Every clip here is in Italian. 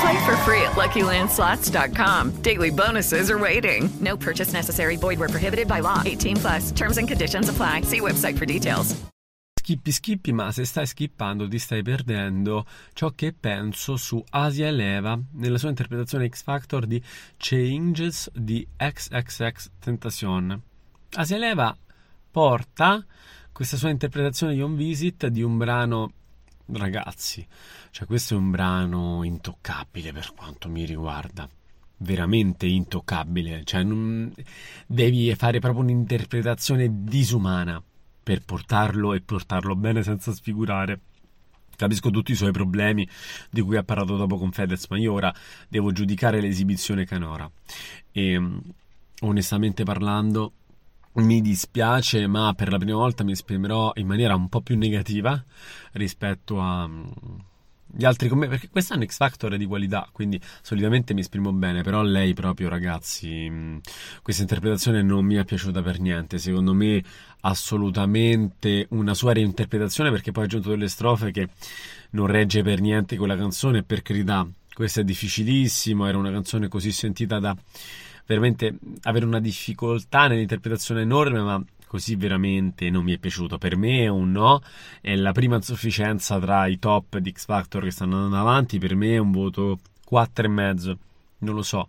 Play for free at LuckyLandSlots.com. Daily bonuses are waiting. No purchase necessary. Void where prohibited by law. 18 plus. Terms and conditions apply. See website for details. Skippi skippi, ma se stai skippando ti stai perdendo ciò che penso su Asia Eleva nella sua interpretazione X Factor di Changes di XXX Tentacion. Asia Eleva porta questa sua interpretazione di On Visit di un brano ragazzi, cioè questo è un brano intoccabile per quanto mi riguarda. Veramente intoccabile, cioè non... devi fare proprio un'interpretazione disumana per portarlo e portarlo bene senza sfigurare. Capisco tutti i suoi problemi di cui ha parlato dopo con Fedez, ma io ora devo giudicare l'esibizione canora. E onestamente parlando, mi dispiace, ma per la prima volta mi esprimerò in maniera un po' più negativa rispetto a gli altri come perché quest'anno X Factor è di qualità, quindi solitamente mi esprimo bene, però lei proprio ragazzi, questa interpretazione non mi è piaciuta per niente, secondo me assolutamente una sua reinterpretazione perché poi ha aggiunto delle strofe che non regge per niente quella canzone, per carità, questo è difficilissimo, era una canzone così sentita da veramente avere una difficoltà nell'interpretazione enorme, ma così veramente non mi è piaciuto. Per me è un no, è la prima insufficienza tra i top di X Factor che stanno andando avanti, per me è un voto 4,5, non lo so.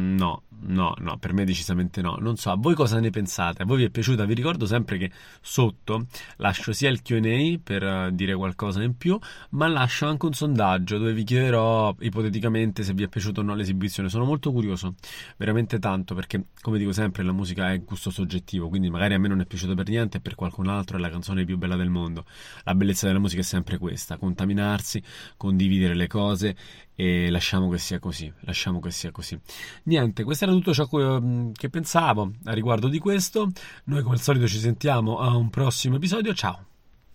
no, no, no, per me decisamente no. Non so, a voi cosa ne pensate? A voi vi è piaciuta? Vi ricordo sempre che sotto lascio sia il Q&A per uh, dire qualcosa in più, ma lascio anche un sondaggio dove vi chiederò ipoteticamente se vi è piaciuta o no l'esibizione. Sono molto curioso, veramente tanto, perché come dico sempre la musica è gusto soggettivo, quindi magari a me non è piaciuta per niente e per qualcun altro è la canzone più bella del mondo. La bellezza della musica è sempre questa, contaminarsi, condividere le cose e lasciamo che sia così, lasciamo che sia così. Niente, questo era tutto ciò che pensavo a riguardo di questo. Noi come al solito ci sentiamo a un prossimo episodio. Ciao!